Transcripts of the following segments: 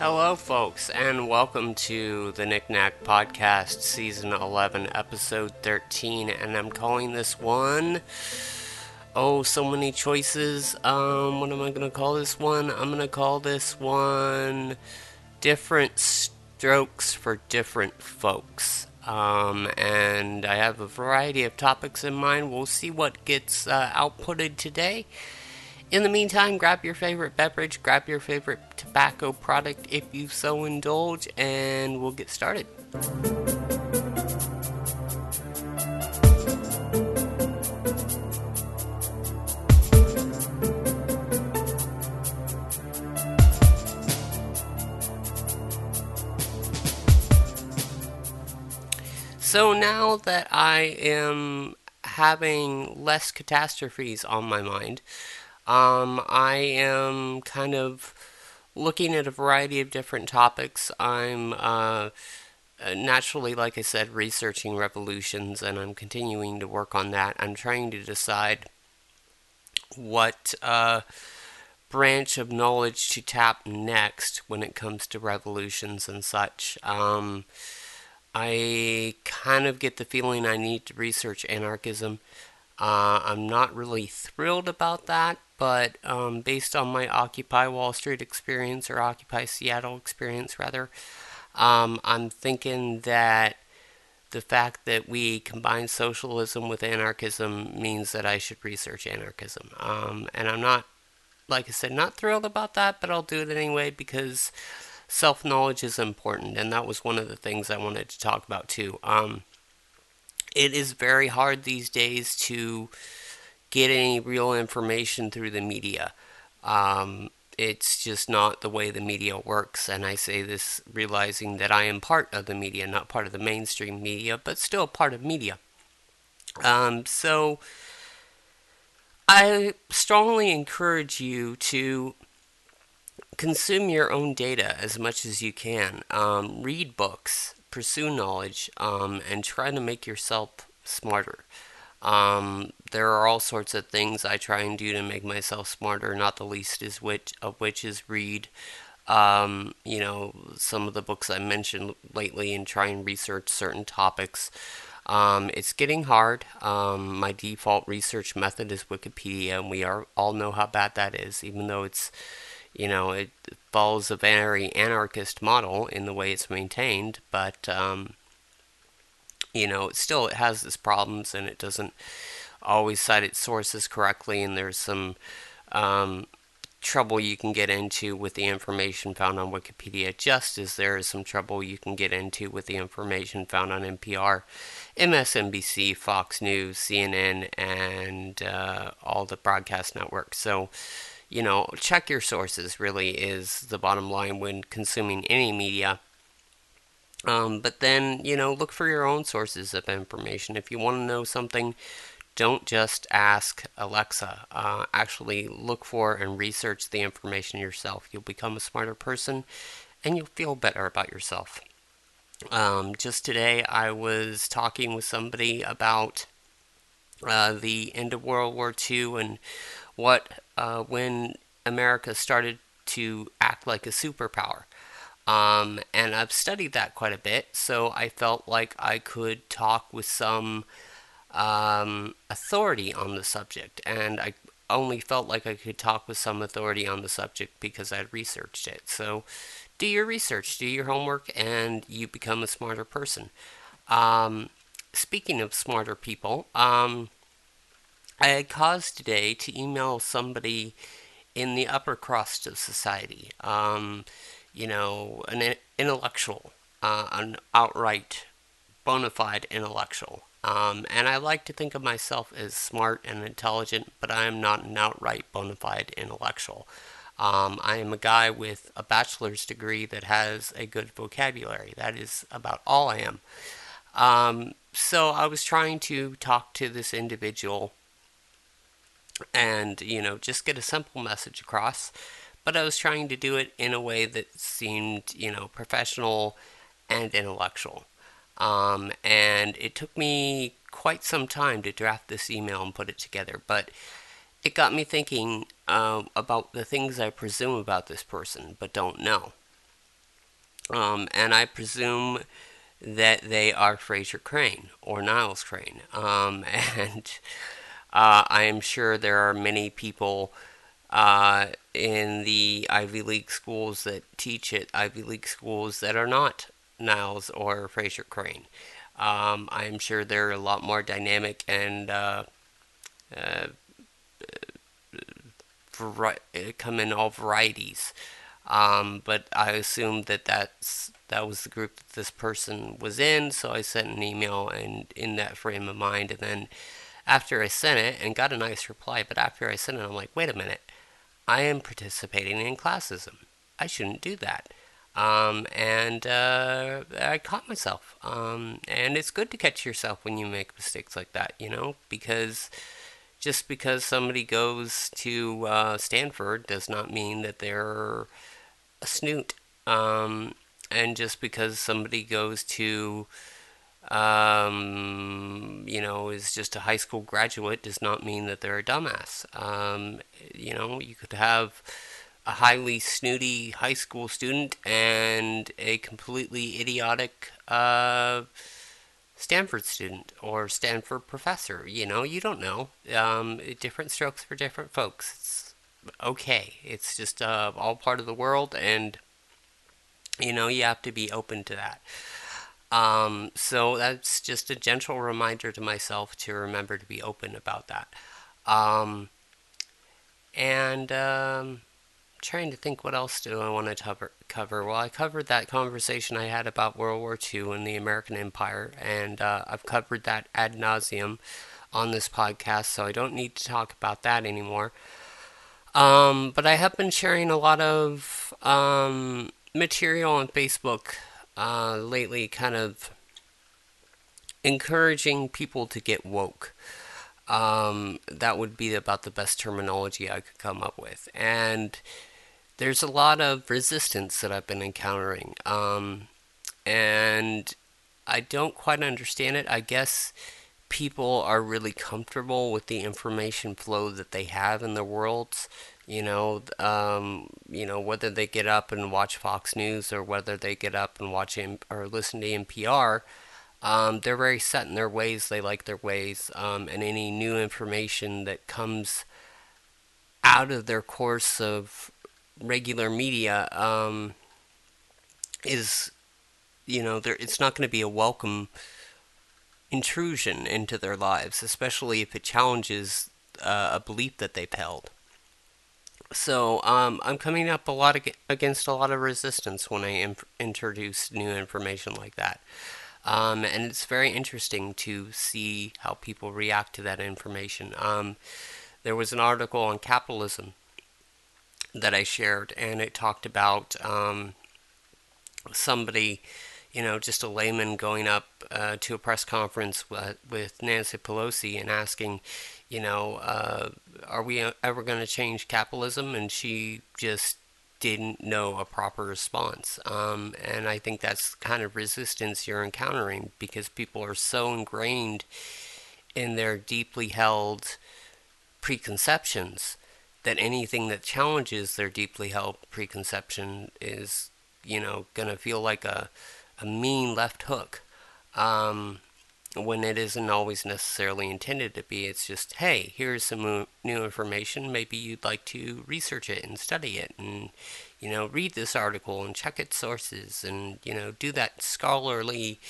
Hello, folks, and welcome to the Knickknack Podcast, Season 11, Episode 13. And I'm calling this one. Oh, so many choices. Um, what am I going to call this one? I'm going to call this one Different Strokes for Different Folks. Um, and I have a variety of topics in mind. We'll see what gets uh, outputted today. In the meantime, grab your favorite beverage, grab your favorite tobacco product if you so indulge, and we'll get started. So now that I am having less catastrophes on my mind, um, I am kind of looking at a variety of different topics. I'm uh, naturally, like I said, researching revolutions, and I'm continuing to work on that. I'm trying to decide what uh, branch of knowledge to tap next when it comes to revolutions and such. Um, I kind of get the feeling I need to research anarchism. Uh, I'm not really thrilled about that but um, based on my Occupy Wall Street experience or Occupy Seattle experience, rather, um, I'm thinking that the fact that we combine socialism with anarchism means that I should research anarchism. Um, and I'm not, like I said, not thrilled about that, but I'll do it anyway because self knowledge is important, and that was one of the things I wanted to talk about too. Um, it is very hard these days to get any real information through the media. Um, it's just not the way the media works, and I say this realizing that I am part of the media, not part of the mainstream media, but still part of media. Um, so I strongly encourage you to consume your own data as much as you can. Um, read books, pursue knowledge, um, and try to make yourself smarter. Um, there are all sorts of things I try and do to make myself smarter. Not the least is which of which is read. Um, you know, some of the books I mentioned lately and try and research certain topics. Um, it's getting hard. Um, my default research method is Wikipedia, and we are all know how bad that is. Even though it's, you know, it follows a very anarchist model in the way it's maintained, but um, you know, still it has its problems and it doesn't always cite its sources correctly, and there's some um, trouble you can get into with the information found on Wikipedia, just as there is some trouble you can get into with the information found on NPR, MSNBC, Fox News, CNN, and uh, all the broadcast networks. So, you know, check your sources really is the bottom line when consuming any media. Um, but then, you know, look for your own sources of information. If you want to know something, don't just ask Alexa. Uh, actually, look for and research the information yourself. You'll become a smarter person and you'll feel better about yourself. Um, just today, I was talking with somebody about uh, the end of World War II and what, uh, when America started to act like a superpower. Um, and I've studied that quite a bit, so I felt like I could talk with some um, authority on the subject. And I only felt like I could talk with some authority on the subject because I'd researched it. So do your research, do your homework, and you become a smarter person. Um, speaking of smarter people, um, I had cause today to email somebody in the upper crust of society. Um, you know, an intellectual, uh, an outright bona fide intellectual. Um, and I like to think of myself as smart and intelligent, but I am not an outright bona fide intellectual. Um, I am a guy with a bachelor's degree that has a good vocabulary. That is about all I am. Um, so I was trying to talk to this individual and, you know, just get a simple message across but I was trying to do it in a way that seemed, you know, professional and intellectual. Um, and it took me quite some time to draft this email and put it together, but it got me thinking uh, about the things I presume about this person but don't know. Um, and I presume that they are Frasier Crane or Niles Crane. Um, and uh, I am sure there are many people uh, in the Ivy League schools that teach at Ivy League schools that are not Niles or Frasier Crane. Um, I am sure they're a lot more dynamic and uh, uh, vari- come in all varieties. Um, but I assumed that that's that was the group that this person was in, so I sent an email and in that frame of mind. And then after I sent it and got a nice reply, but after I sent it, I'm like, wait a minute, I am participating in classism. I shouldn't do that. Um, and uh, I caught myself. Um, and it's good to catch yourself when you make mistakes like that, you know, because just because somebody goes to uh, Stanford does not mean that they're a snoot. Um, and just because somebody goes to um, you know, is just a high school graduate does not mean that they're a dumbass. Um, you know, you could have a highly snooty high school student and a completely idiotic uh, Stanford student or Stanford professor. You know, you don't know. Um, different strokes for different folks. It's okay. It's just uh, all part of the world, and you know, you have to be open to that. Um, so that's just a gentle reminder to myself to remember to be open about that. Um, and um, trying to think what else do I want to cover. Well, I covered that conversation I had about World War II and the American Empire, and uh, I've covered that ad nauseum on this podcast, so I don't need to talk about that anymore. Um, but I have been sharing a lot of um, material on Facebook uh, lately kind of encouraging people to get woke. Um, that would be about the best terminology I could come up with. And there's a lot of resistance that I've been encountering. Um, and I don't quite understand it. I guess people are really comfortable with the information flow that they have in their worlds you know, um, you know whether they get up and watch Fox News or whether they get up and watch M- or listen to NPR. Um, they're very set in their ways. They like their ways, um, and any new information that comes out of their course of regular media um, is, you know, it's not going to be a welcome intrusion into their lives, especially if it challenges uh, a belief that they've held. So um, I'm coming up a lot ag- against a lot of resistance when I imp- introduce new information like that. Um, and it's very interesting to see how people react to that information. Um, there was an article on capitalism that I shared, and it talked about um, somebody, you know, just a layman going up uh, to a press conference with, Nancy Pelosi and asking, you know, uh, are we ever going to change capitalism? And she just didn't know a proper response. Um, and I think that's kind of resistance you're encountering because people are so ingrained in their deeply held preconceptions that anything that challenges their deeply held preconception is, you know, going to feel like a, a mean left hook. Um, when it isn't always necessarily intended to be. It's just, hey, here's some new information. Maybe you'd like to research it and study it and, you know, read this article and check its sources and, you know, do that scholarly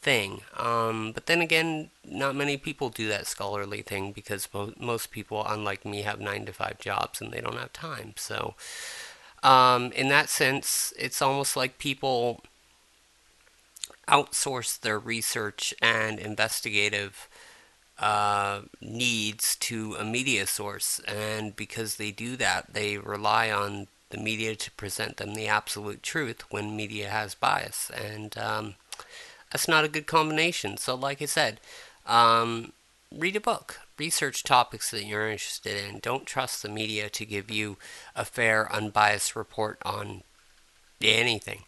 thing. Um, but then again, not many people do that scholarly thing because mo- most people, unlike me, have nine to five jobs and they don't have time. So, um, in that sense, it's almost like people outsource their research and investigative uh, needs to a media source. And because they do that, they rely on the media to present them the absolute truth when media has bias. And um, that's not a good combination. So, like I said, um, read a book, research topics that you're interested in. Don't trust the media to give you a fair, unbiased report on anything.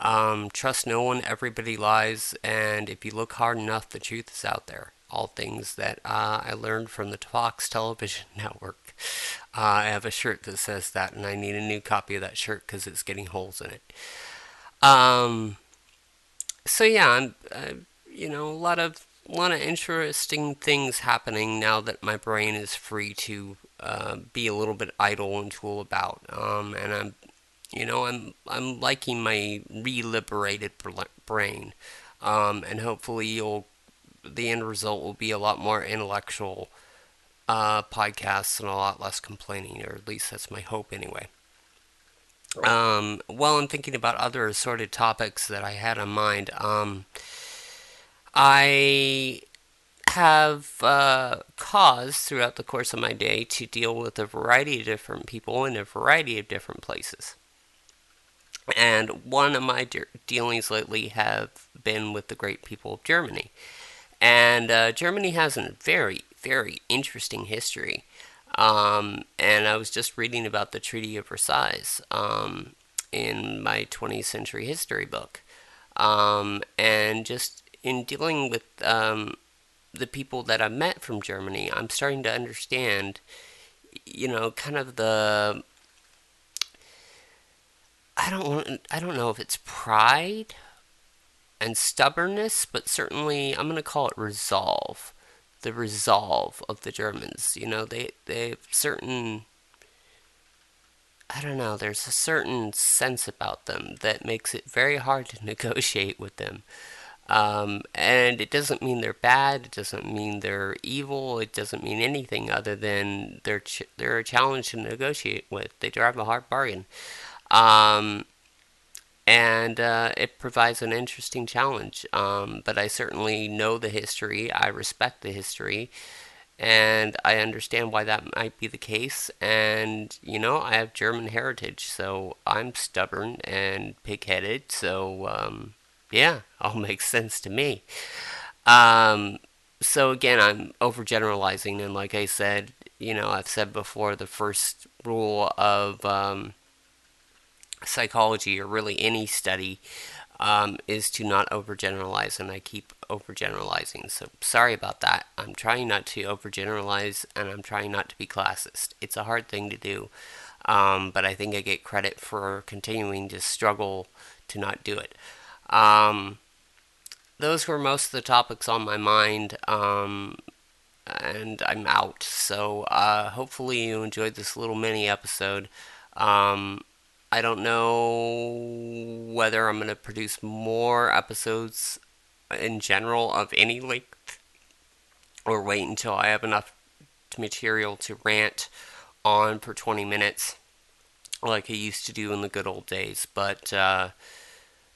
Um, trust no one, everybody lies, and if you look hard enough, the truth is out there. All things that uh, I learned from the Fox Television Network. Uh, I have a shirt that says that, and I need a new copy of that shirt because it's getting holes in it. Um, so yeah, I'm, uh, you know, a lot of a lot of interesting things happening now that my brain is free to uh, be a little bit idle and tool about. Um, and I'm, you know, I'm I'm liking my reliberated brain, um, and hopefully you'll the end result will be a lot more intellectual uh, podcasts and a lot less complaining, or at least that's my hope anyway. Um, I'm thinking about other assorted topics that I had in mind, um, I have uh, cause throughout the course of my day to deal with a variety of different people in a variety of different places. And one of my de- dealings lately have been with the great people of Germany. And uh, Germany has a very, very interesting history. Um, and I was just reading about the Treaty of Versailles um, in my 20th century history book. Um, and just in dealing with um, the people that I met from Germany, I'm starting to understand, you know, kind of the. I don't want. I don't know if it's pride and stubbornness, but certainly I'm going to call it resolve. The resolve of the Germans. You know, they they have certain. I don't know. There's a certain sense about them that makes it very hard to negotiate with them. Um, and it doesn't mean they're bad. It doesn't mean they're evil. It doesn't mean anything other than they're ch- they're a challenge to negotiate with. They drive a hard bargain. Um, and uh, it provides an interesting challenge. Um, but I certainly know the history, I respect the history, and I understand why that might be the case. And you know, I have German heritage, so I'm stubborn and pig-headed. So um, yeah, all makes sense to me. Um, so again, I'm overgeneralizing, and like I said, you know, I've said before, the first rule of um, psychology or really any study um, is to not overgeneralize, and I keep overgeneralizing. So sorry about that. I'm trying not to overgeneralize, and I'm trying not to be classist. It's a hard thing to do, um, but I think I get credit for continuing to struggle to not do it. Um, those were most of the topics on my mind, um, and I'm out. So uh, hopefully you enjoyed this little mini episode. Um, I don't know whether I'm going to produce more episodes in general of any length or wait until I have enough material to rant on for 20 minutes like I used to do in the good old days. But uh,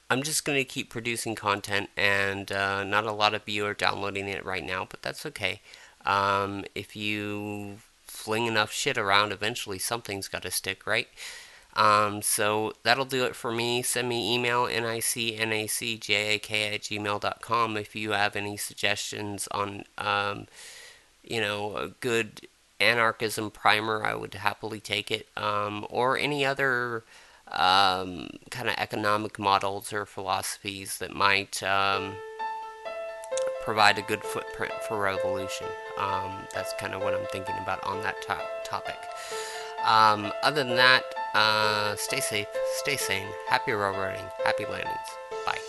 I'm just going to keep producing content, and uh, not a lot of you are downloading it right now, but that's okay. Um, if you fling enough shit around, eventually something's got to stick, right? Um, so that'll do it for me. Send me email, nicnacjak at gmail.com if you have any suggestions on, um, you know, a good anarchism primer. I would happily take it. Um, or any other um, kind of economic models or philosophies that might um, provide a good footprint for revolution. Um, that's kind of what I'm thinking about on that to- topic. Other than that, uh, stay safe, stay sane, happy railroading, happy landings. Bye.